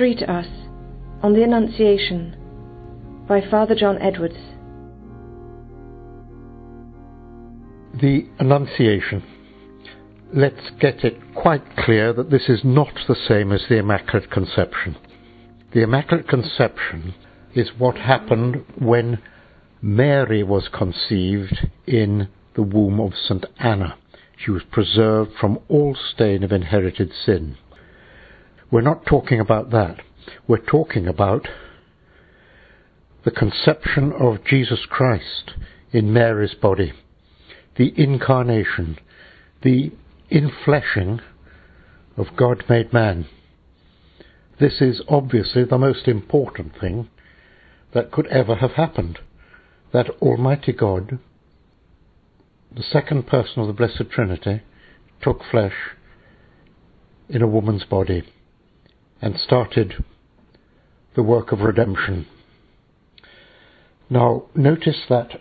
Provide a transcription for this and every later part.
read to us on the Annunciation by Father John Edwards. The Annunciation. Let's get it quite clear that this is not the same as the Immaculate Conception. The Immaculate Conception is what happened when Mary was conceived in the womb of St. Anna. She was preserved from all stain of inherited sin. We're not talking about that. We're talking about the conception of Jesus Christ in Mary's body, the incarnation, the infleshing of God made man. This is obviously the most important thing that could ever have happened. That Almighty God, the second person of the Blessed Trinity, took flesh in a woman's body and started the work of redemption. Now, notice that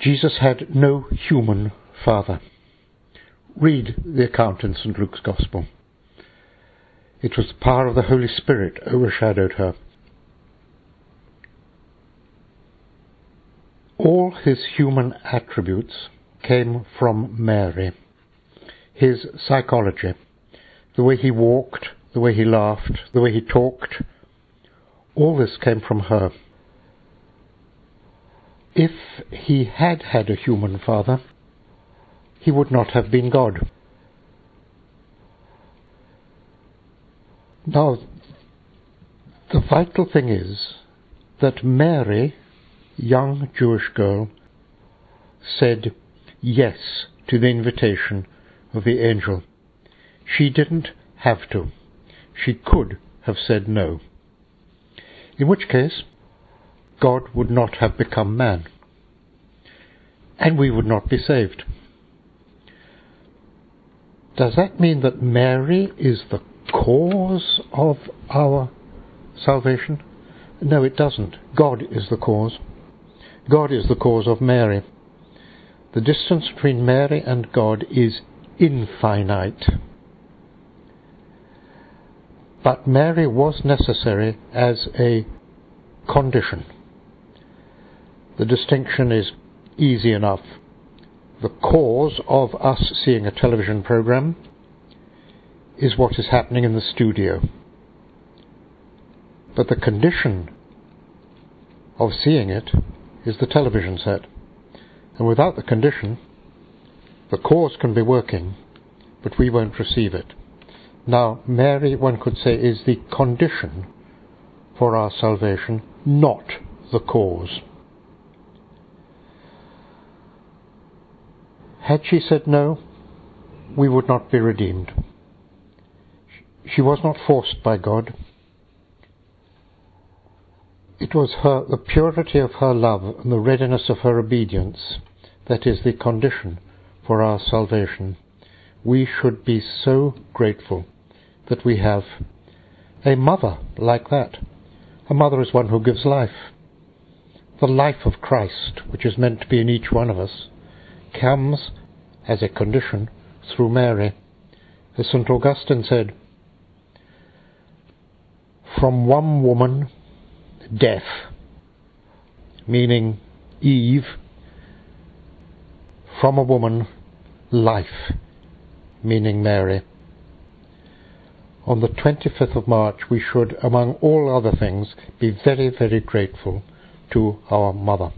Jesus had no human father. Read the account in St. Luke's Gospel. It was the power of the Holy Spirit overshadowed her. All his human attributes came from Mary. His psychology, the way he walked, the way he laughed, the way he talked, all this came from her. If he had had a human father, he would not have been God. Now, the vital thing is that Mary, young Jewish girl, said yes to the invitation of the angel. She didn't have to. She could have said no. In which case, God would not have become man. And we would not be saved. Does that mean that Mary is the cause of our salvation? No, it doesn't. God is the cause. God is the cause of Mary. The distance between Mary and God is infinite. But Mary was necessary as a condition. The distinction is easy enough the cause of us seeing a television program is what is happening in the studio. But the condition of seeing it is the television set. And without the condition, the cause can be working, but we won't receive it. Now, Mary, one could say, is the condition for our salvation, not the cause. Had she said no, we would not be redeemed. She was not forced by God. It was her, the purity of her love and the readiness of her obedience that is the condition for our salvation. We should be so grateful that we have a mother like that. A mother is one who gives life. The life of Christ, which is meant to be in each one of us, comes as a condition through Mary. As St. Augustine said, from one woman, death, meaning Eve, from a woman, life, meaning Mary. On the 25th of March, we should, among all other things, be very, very grateful to our Mother.